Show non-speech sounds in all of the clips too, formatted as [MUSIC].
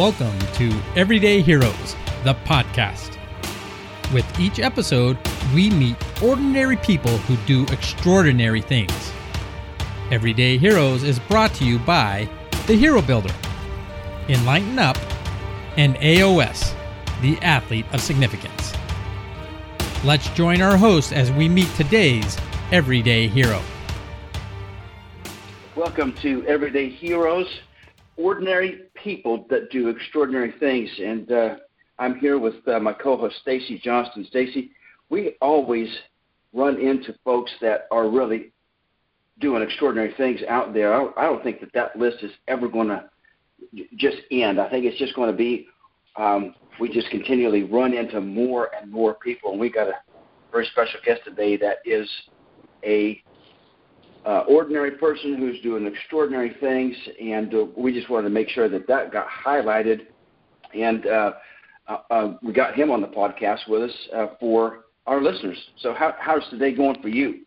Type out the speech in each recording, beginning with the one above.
Welcome to Everyday Heroes, the podcast. With each episode, we meet ordinary people who do extraordinary things. Everyday Heroes is brought to you by The Hero Builder, Enlighten Up, and AOS, the athlete of significance. Let's join our host as we meet today's everyday hero. Welcome to Everyday Heroes, ordinary people that do extraordinary things. And uh, I'm here with uh, my co-host Stacy Johnston. Stacy, we always run into folks that are really doing extraordinary things out there. I don't think that that list is ever going to just end. I think it's just going to be um, we just continually run into more and more people. And we got a very special guest today that is a uh, ordinary person who's doing extraordinary things, and uh, we just wanted to make sure that that got highlighted. And uh, uh, uh we got him on the podcast with us uh, for our listeners. So, how, how's today going for you?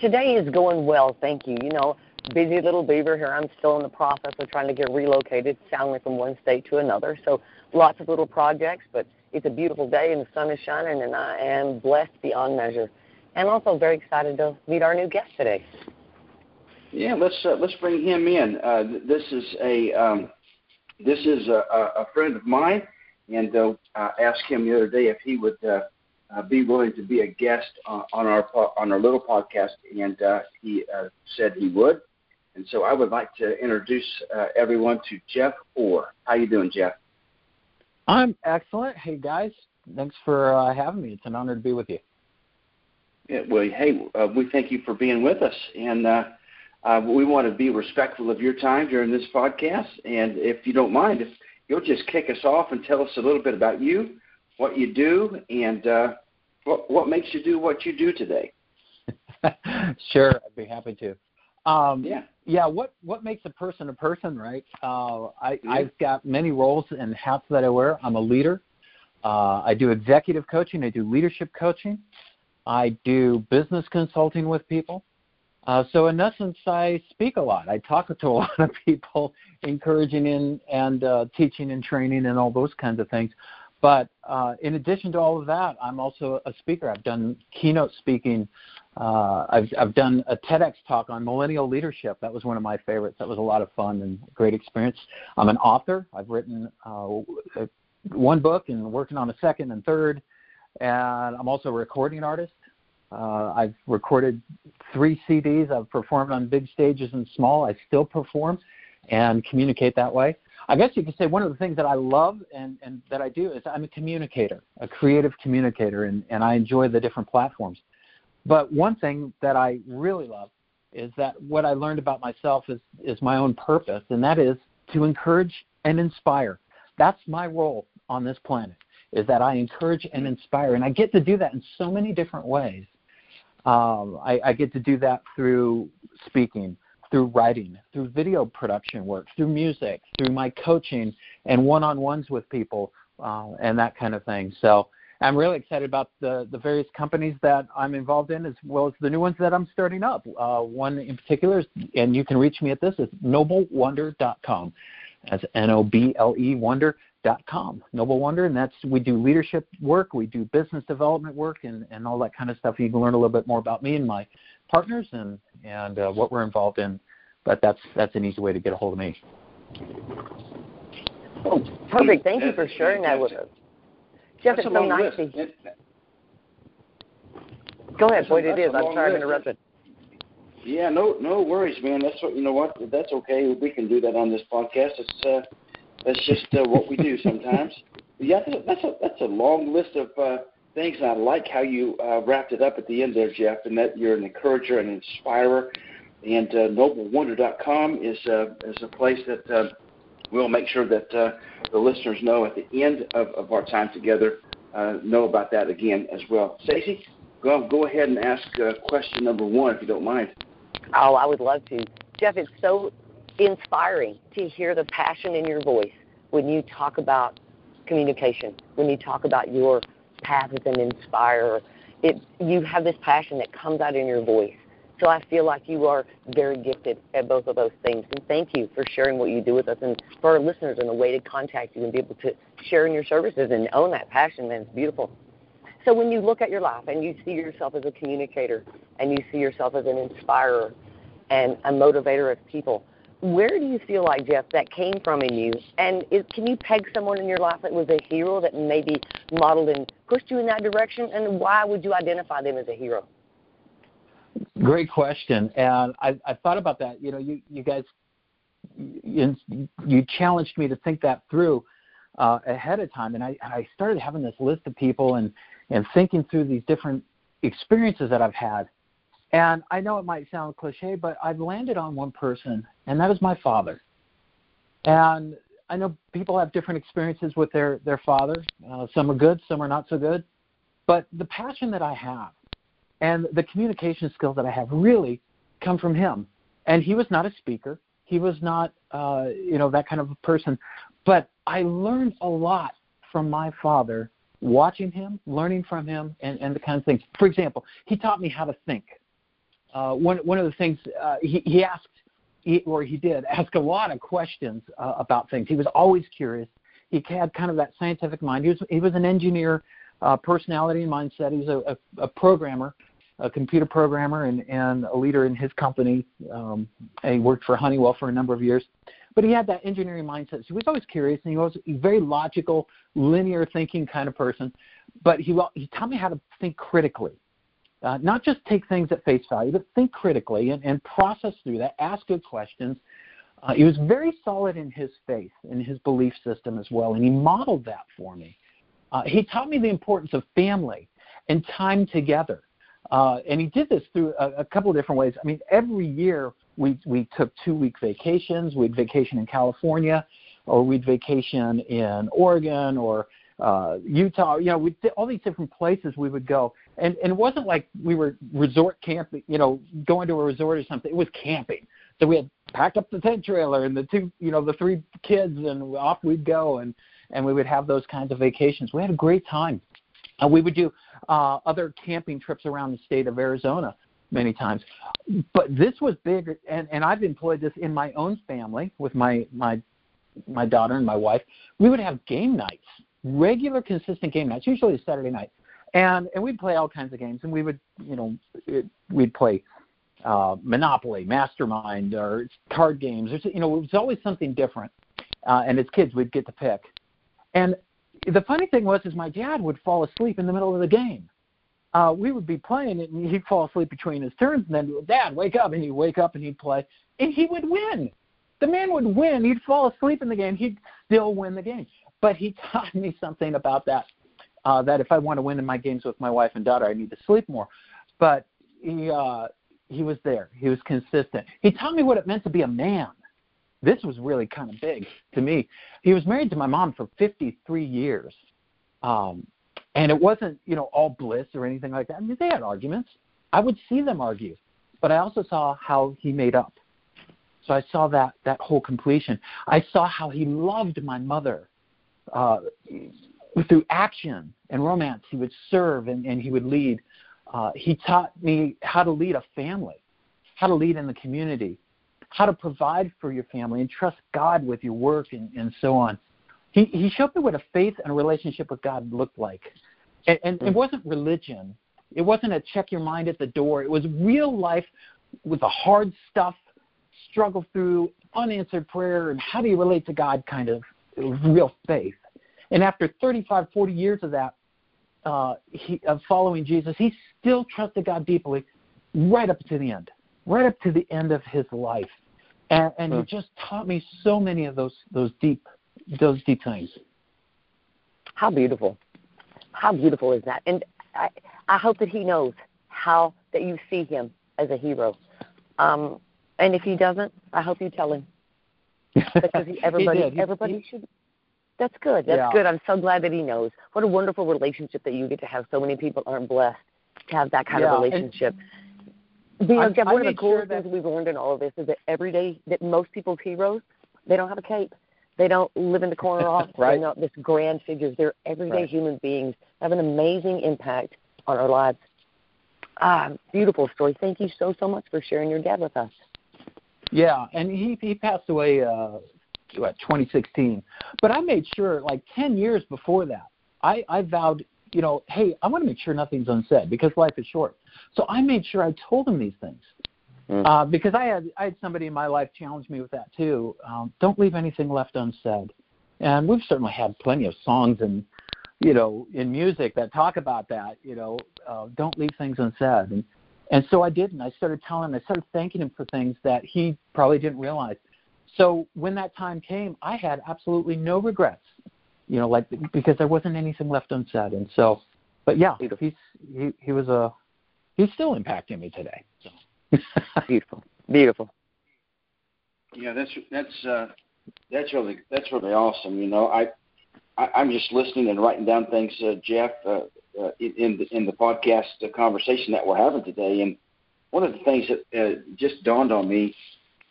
Today is going well, thank you. You know, busy little beaver here. I'm still in the process of trying to get relocated, soundly from one state to another. So lots of little projects, but it's a beautiful day and the sun is shining, and I am blessed beyond measure. And also very excited to meet our new guest today. Yeah, let's uh, let's bring him in. Uh, this is a um, this is a, a friend of mine, and uh, I asked him the other day if he would uh, uh, be willing to be a guest on, on our on our little podcast, and uh, he uh, said he would. And so I would like to introduce uh, everyone to Jeff Orr. How you doing, Jeff? I'm excellent. Hey guys, thanks for uh, having me. It's an honor to be with you. Yeah, well, hey, uh, we thank you for being with us, and uh, uh, we want to be respectful of your time during this podcast. And if you don't mind, if you'll just kick us off and tell us a little bit about you, what you do, and uh, what what makes you do what you do today. [LAUGHS] sure, I'd be happy to. Um, yeah. Yeah. What what makes a person a person, right? Uh, I yeah. I've got many roles and hats that I wear. I'm a leader. Uh, I do executive coaching. I do leadership coaching. I do business consulting with people. Uh, so in essence, I speak a lot. I talk to a [LAUGHS] lot of people, encouraging in and uh, teaching and training and all those kinds of things. But uh, in addition to all of that, I'm also a speaker. I've done keynote speaking. Uh, I've, I've done a TEDx talk on millennial leadership. That was one of my favorites. That was a lot of fun and great experience. I'm an author. I've written uh, one book and working on a second and third. And I'm also a recording artist. Uh, I've recorded three CDs. I've performed on big stages and small. I still perform and communicate that way. I guess you could say one of the things that I love and, and that I do is I'm a communicator, a creative communicator, and, and I enjoy the different platforms. But one thing that I really love is that what I learned about myself is, is my own purpose, and that is to encourage and inspire. That's my role on this planet, is that I encourage and inspire. And I get to do that in so many different ways. Um, I, I get to do that through speaking, through writing, through video production work, through music, through my coaching and one-on-ones with people, uh, and that kind of thing. So I'm really excited about the, the various companies that I'm involved in, as well as the new ones that I'm starting up. Uh, one in particular, is, and you can reach me at this, is noblewonder.com. That's N-O-B-L-E wonder.com. Noble Wonder, and that's we do leadership work, we do business development work, and, and all that kind of stuff. You can learn a little bit more about me and my partners and and uh, what we're involved in. But that's that's an easy way to get a hold of me. Oh, perfect. Thank you for sharing that with us. Jeff, it's so nice to Go ahead, Boyd. It is. I'm sorry I interrupted. Yeah, no, no worries, man. That's what you know. What that's okay. We can do that on this podcast. It's uh, that's just uh, what we do sometimes. [LAUGHS] yeah, that's a that's a long list of uh, things. And I like how you uh, wrapped it up at the end there, Jeff, and that you're an encourager and inspirer. And uh, noblewonder.com is uh, is a place that uh, we'll make sure that uh, the listeners know at the end of, of our time together. Uh, know about that again as well. Stacy, go go ahead and ask uh, question number one if you don't mind. Oh, I would love to, Jeff. It's so inspiring to hear the passion in your voice when you talk about communication, when you talk about your path as an inspirer. It, you have this passion that comes out in your voice So I feel like you are very gifted at both of those things. And thank you for sharing what you do with us and for our listeners and a way to contact you and be able to share in your services and own that passion. That's beautiful. So when you look at your life and you see yourself as a communicator and you see yourself as an inspirer and a motivator of people, where do you feel like Jeff that came from in you? And is, can you peg someone in your life that was a hero that maybe modeled and pushed you in that direction? And why would you identify them as a hero? Great question, and I, I thought about that. You know, you you guys, you, you challenged me to think that through uh, ahead of time, and I I started having this list of people and and thinking through these different experiences that I've had. And I know it might sound cliche, but I've landed on one person, and that is my father. And I know people have different experiences with their their father. Uh, some are good, some are not so good. But the passion that I have and the communication skills that I have really come from him. And he was not a speaker. He was not, uh, you know, that kind of a person. But I learned a lot from my father, watching him, learning from him, and, and the kind of things. For example, he taught me how to think. Uh, one one of the things uh, he, he asked, he, or he did ask a lot of questions uh, about things. He was always curious. He had kind of that scientific mind. He was he was an engineer uh, personality and mindset. He's a, a, a programmer, a computer programmer, and, and a leader in his company. Um, and he worked for Honeywell for a number of years. But he had that engineering mindset. So he was always curious, and he was a very logical, linear thinking kind of person. But he, he taught me how to think critically. Uh, not just take things at face value, but think critically and, and process through that, ask good questions. Uh, he was very solid in his faith, in his belief system as well, and he modeled that for me. Uh, he taught me the importance of family and time together. Uh, and he did this through a, a couple of different ways. I mean, every year we, we took two week vacations. We'd vacation in California, or we'd vacation in Oregon, or uh, Utah. You know, we all these different places we would go, and and it wasn't like we were resort camping. You know, going to a resort or something. It was camping. So we had packed up the tent trailer and the two, you know, the three kids, and off we'd go. And and we would have those kinds of vacations. We had a great time. Uh, we would do uh, other camping trips around the state of Arizona many times. But this was big, and, and I've employed this in my own family with my my my daughter and my wife. We would have game nights, regular, consistent game nights, usually Saturday night, and and we'd play all kinds of games. And we would, you know, it, we'd play uh, Monopoly, Mastermind, or card games. There's, you know, it was always something different. Uh, and as kids, we'd get to pick. And the funny thing was, is my dad would fall asleep in the middle of the game. Uh, we would be playing and he'd fall asleep between his turns, and then Dad, wake up, and he'd wake up and he'd play, and he would win. The man would win. He'd fall asleep in the game. He'd still win the game. But he [LAUGHS] taught me something about that. Uh, that if I want to win in my games with my wife and daughter, I need to sleep more. But he uh, he was there. He was consistent. He taught me what it meant to be a man this was really kind of big to me. He was married to my mom for 53 years. Um, and it wasn't, you know, all bliss or anything like that. I mean, they had arguments. I would see them argue, but I also saw how he made up. So I saw that that whole completion. I saw how he loved my mother uh, through action and romance. He would serve and, and he would lead. Uh, he taught me how to lead a family, how to lead in the community, how to provide for your family and trust God with your work and, and so on. He, he showed me what a faith and a relationship with God looked like. And, and it wasn't religion. It wasn't a check your mind at the door. It was real life with the hard stuff, struggle through, unanswered prayer, and how do you relate to God kind of real faith. And after 35, 40 years of that, uh, he, of following Jesus, he still trusted God deeply right up to the end, right up to the end of his life and, and hmm. he just taught me so many of those those deep those deep things. How beautiful! How beautiful is that? And I I hope that he knows how that you see him as a hero. Um, and if he doesn't, I hope you tell him because he, [LAUGHS] everybody he everybody he, should. That's good. That's yeah. good. I'm so glad that he knows. What a wonderful relationship that you get to have. So many people aren't blessed to have that kind yeah. of relationship. And, you know, Jeff, I one of the coolest sure things we've learned in all of this is that every day that most people's heroes, they don't have a cape. They don't live in the corner [LAUGHS] office. right. They're not this grand figures. They're everyday right. human beings have an amazing impact on our lives. Ah, beautiful story. Thank you so so much for sharing your dad with us. Yeah, and he he passed away uh what 2016. But I made sure like 10 years before that, I I vowed, you know, hey, I want to make sure nothing's unsaid because life is short. So I made sure I told him these things. Mm. Uh, because I had I had somebody in my life challenge me with that too. Um, don't leave anything left unsaid. And we've certainly had plenty of songs and you know in music that talk about that. You know, uh, don't leave things unsaid. And and so I didn't. I started telling him. I started thanking him for things that he probably didn't realize. So when that time came, I had absolutely no regrets. You know, like because there wasn't anything left unsaid. And so, but yeah, he's he he was a he's still impacting me today. So. [LAUGHS] Beautiful. Beautiful. Yeah, that's that's uh, that's really that's really awesome. You know, I, I I'm just listening and writing down things, uh, Jeff, uh, uh, in the in the podcast the conversation that we're having today. And one of the things that uh, just dawned on me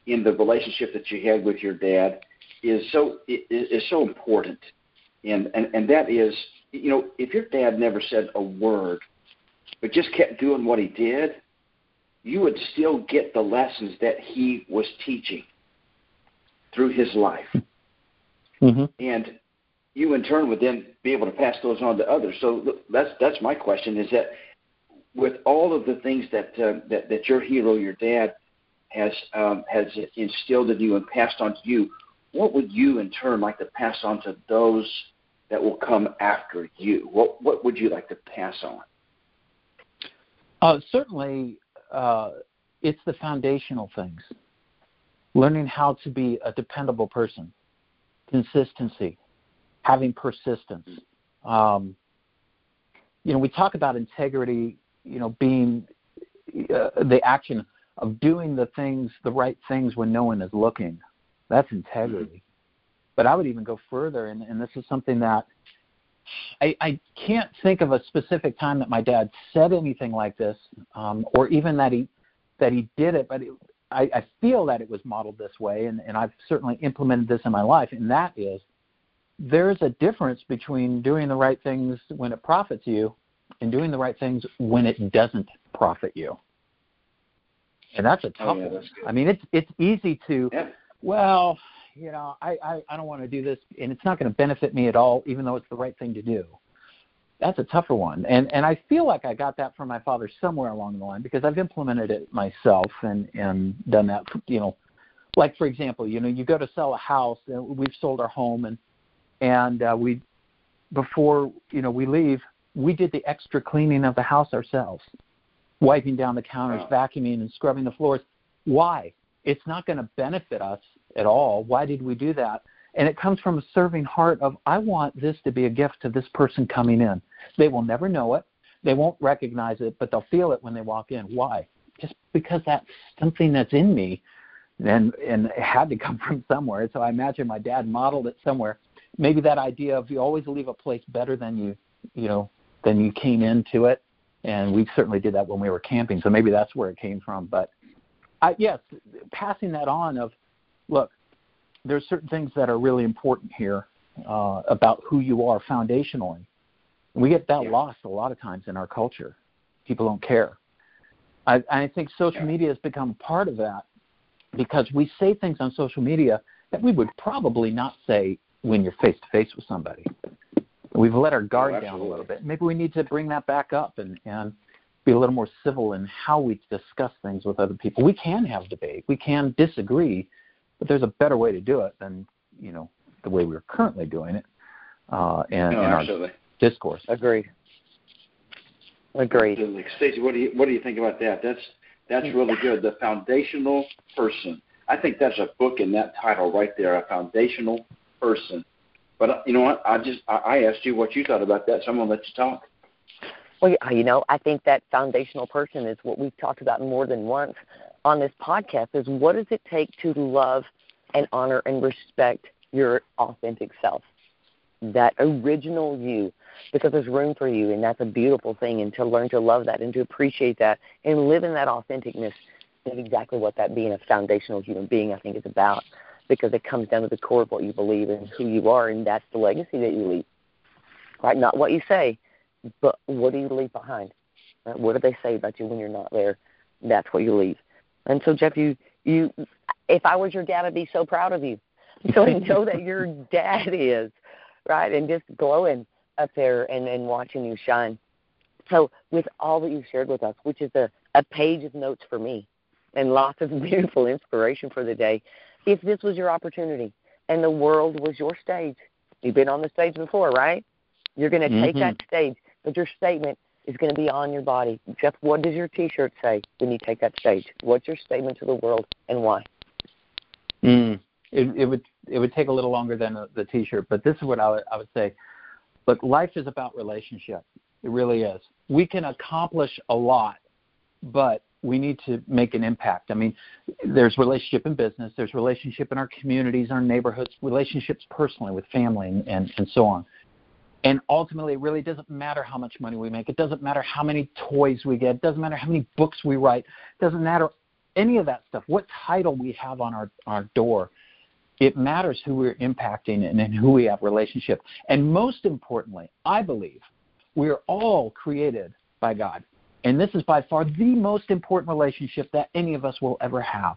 in the relationship that you had with your dad is so is so important, and and and that is, you know, if your dad never said a word, but just kept doing what he did, you would still get the lessons that he was teaching through his life. Mm-hmm. And you in turn would then be able to pass those on to others. So that's that's my question is that with all of the things that uh, that, that your hero, your dad, has um, has instilled in you and passed on to you, what would you in turn like to pass on to those that will come after you? What what would you like to pass on? Uh, certainly, uh, it's the foundational things. Learning how to be a dependable person, consistency, having persistence. Um, you know, we talk about integrity, you know, being uh, the action of doing the things, the right things when no one is looking. That's integrity. But I would even go further, and, and this is something that I, I can't think of a specific time that my dad said anything like this, um, or even that he that he did it. But it, I, I feel that it was modeled this way, and, and I've certainly implemented this in my life. And that is, there's a difference between doing the right things when it profits you, and doing the right things when it doesn't profit you. And that's a oh, tough oh, yeah, one. I mean, it's it's easy to, yeah. well, you know, I, I, I don't want to do this and it's not going to benefit me at all, even though it's the right thing to do. That's a tougher one. And, and I feel like I got that from my father somewhere along the line because I've implemented it myself and, and done that, you know, like for example, you know, you go to sell a house and we've sold our home and, and uh, we, before, you know, we leave, we did the extra cleaning of the house ourselves, wiping down the counters, wow. vacuuming and scrubbing the floors. Why? It's not going to benefit us at all. Why did we do that? And it comes from a serving heart of, I want this to be a gift to this person coming in. They will never know it. They won't recognize it, but they'll feel it when they walk in. Why? Just because that's something that's in me and and it had to come [LAUGHS] from somewhere. So I imagine my dad modeled it somewhere. Maybe that idea of you always leave a place better than you you know than you came into it. And we certainly did that when we were camping. So maybe that's where it came from. But I, yes, passing that on of look, there's certain things that are really important here uh, about who you are foundationally. we get that yeah. lost a lot of times in our culture. People don't care. I, I think social yeah. media has become part of that because we say things on social media that we would probably not say when you're face to face with somebody. We've let our guard oh, down a little bit. Maybe we need to bring that back up and, and be a little more civil in how we discuss things with other people. We can have debate. We can disagree, but there's a better way to do it than you know the way we're currently doing it uh, and, no, in absolutely. our discourse. Agreed. Agreed. Stacey, what do you what do you think about that? That's that's really good. The foundational person. I think that's a book in that title right there. A foundational person. But uh, you know what? I just I, asked you what you thought about that, so I'm gonna let you talk. Well, you know, I think that foundational person is what we've talked about more than once on this podcast is what does it take to love and honor and respect your authentic self, that original you, because there's room for you, and that's a beautiful thing. And to learn to love that and to appreciate that and live in that authenticness is exactly what that being a foundational human being, I think, is about. Because it comes down to the core of what you believe and who you are, and that's the legacy that you leave. Right? Not what you say, but what do you leave behind? Right? What do they say about you when you're not there? That's what you leave. And so, Jeff, you you, if I was your dad, I'd be so proud of you. So I know that your dad is, right, and just glowing up there and and watching you shine. So with all that you've shared with us, which is a a page of notes for me, and lots of [LAUGHS] beautiful inspiration for the day, if this was your opportunity and the world was your stage, you've been on the stage before, right? You're going to mm-hmm. take that stage, but your statement is going to be on your body. Jeff, what does your T-shirt say when you take that stage? What's your statement to the world and why? Mm, it, it would it would take a little longer than the T-shirt, but this is what I would, I would say. Look, life is about relationship. It really is. We can accomplish a lot, but we need to make an impact. I mean, there's relationship in business, there's relationship in our communities, our neighborhoods, relationships personally with family, and, and, and so on. And ultimately, it really doesn't matter how much money we make. It doesn't matter how many toys we get. It doesn't matter how many books we write. It doesn't matter any of that stuff. What title we have on our, our door. It matters who we're impacting and, and who we have relationship. And most importantly, I believe we are all created by God. And this is by far the most important relationship that any of us will ever have,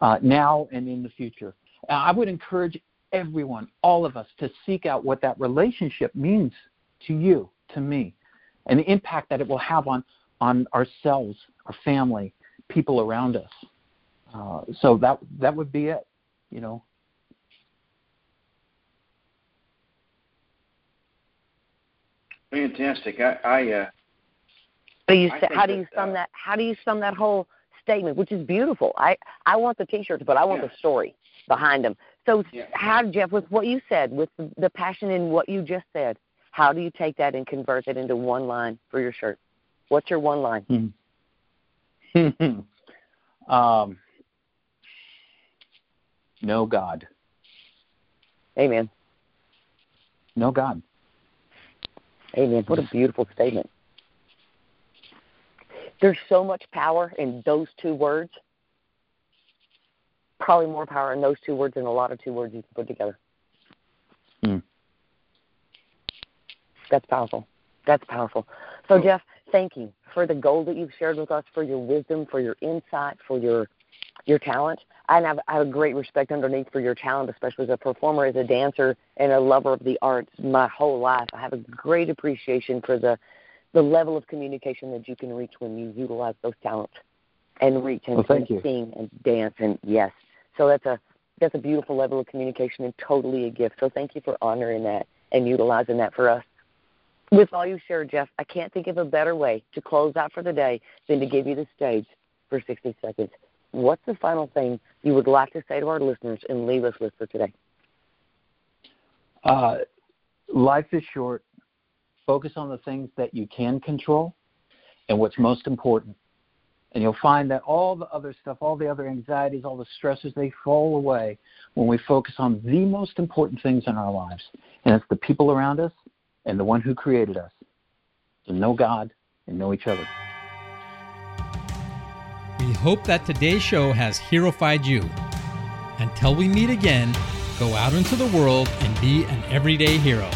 uh, now and in the future. I would encourage everyone, all of us, to seek out what that relationship means to you, to me, and the impact that it will have on, on ourselves, our family, people around us. Uh, so that that would be it, you know. Fantastic. I, I uh, how do you how do you that, sum uh, that how do you sum that whole statement, which is beautiful. I I want the T-shirts, but I want yeah. the story behind them. So, yeah. how, Jeff, with what you said, with the passion in what you just said, how do you take that and convert it into one line for your shirt? What's your one line? Hmm. [LAUGHS] um, know God. Amen. Know God. Amen. What a beautiful statement. There's so much power in those two words probably more power in those two words than a lot of two words you can put together. Mm. That's powerful. That's powerful. So, Jeff, thank you for the goal that you've shared with us, for your wisdom, for your insight, for your your talent. I have, I have a great respect underneath for your talent, especially as a performer, as a dancer, and a lover of the arts. My whole life, I have a great appreciation for the the level of communication that you can reach when you utilize those talents and reach and, well, and sing and dance. And yes, so that's a that's a beautiful level of communication and totally a gift. So thank you for honoring that and utilizing that for us. With all you shared, Jeff, I can't think of a better way to close out for the day than to give you the stage for 60 seconds. What's the final thing you would like to say to our listeners and leave us with for today? Uh, life is short. Focus on the things that you can control and what's most important. And you'll find that all the other stuff, all the other anxieties, all the stresses, they fall away when we focus on the most important things in our lives. And it's the people around us and the one who created us. To know God and know each other. We hope that today's show has heroified you. Until we meet again, go out into the world and be an everyday hero.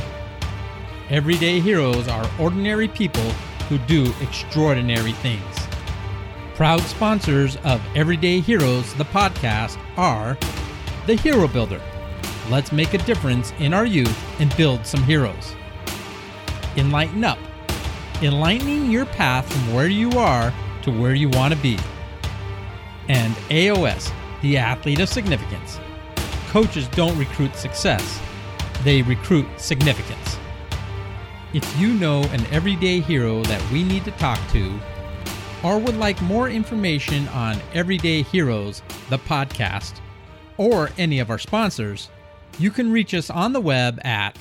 Everyday heroes are ordinary people who do extraordinary things. Proud sponsors of Everyday Heroes, the podcast, are The Hero Builder. Let's make a difference in our youth and build some heroes. Enlighten Up. Enlightening your path from where you are to where you want to be. And AOS, the athlete of significance. Coaches don't recruit success, they recruit significance. If you know an everyday hero that we need to talk to, or would like more information on Everyday Heroes, the podcast, or any of our sponsors, you can reach us on the web at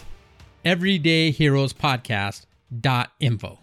everydayheroespodcast.info.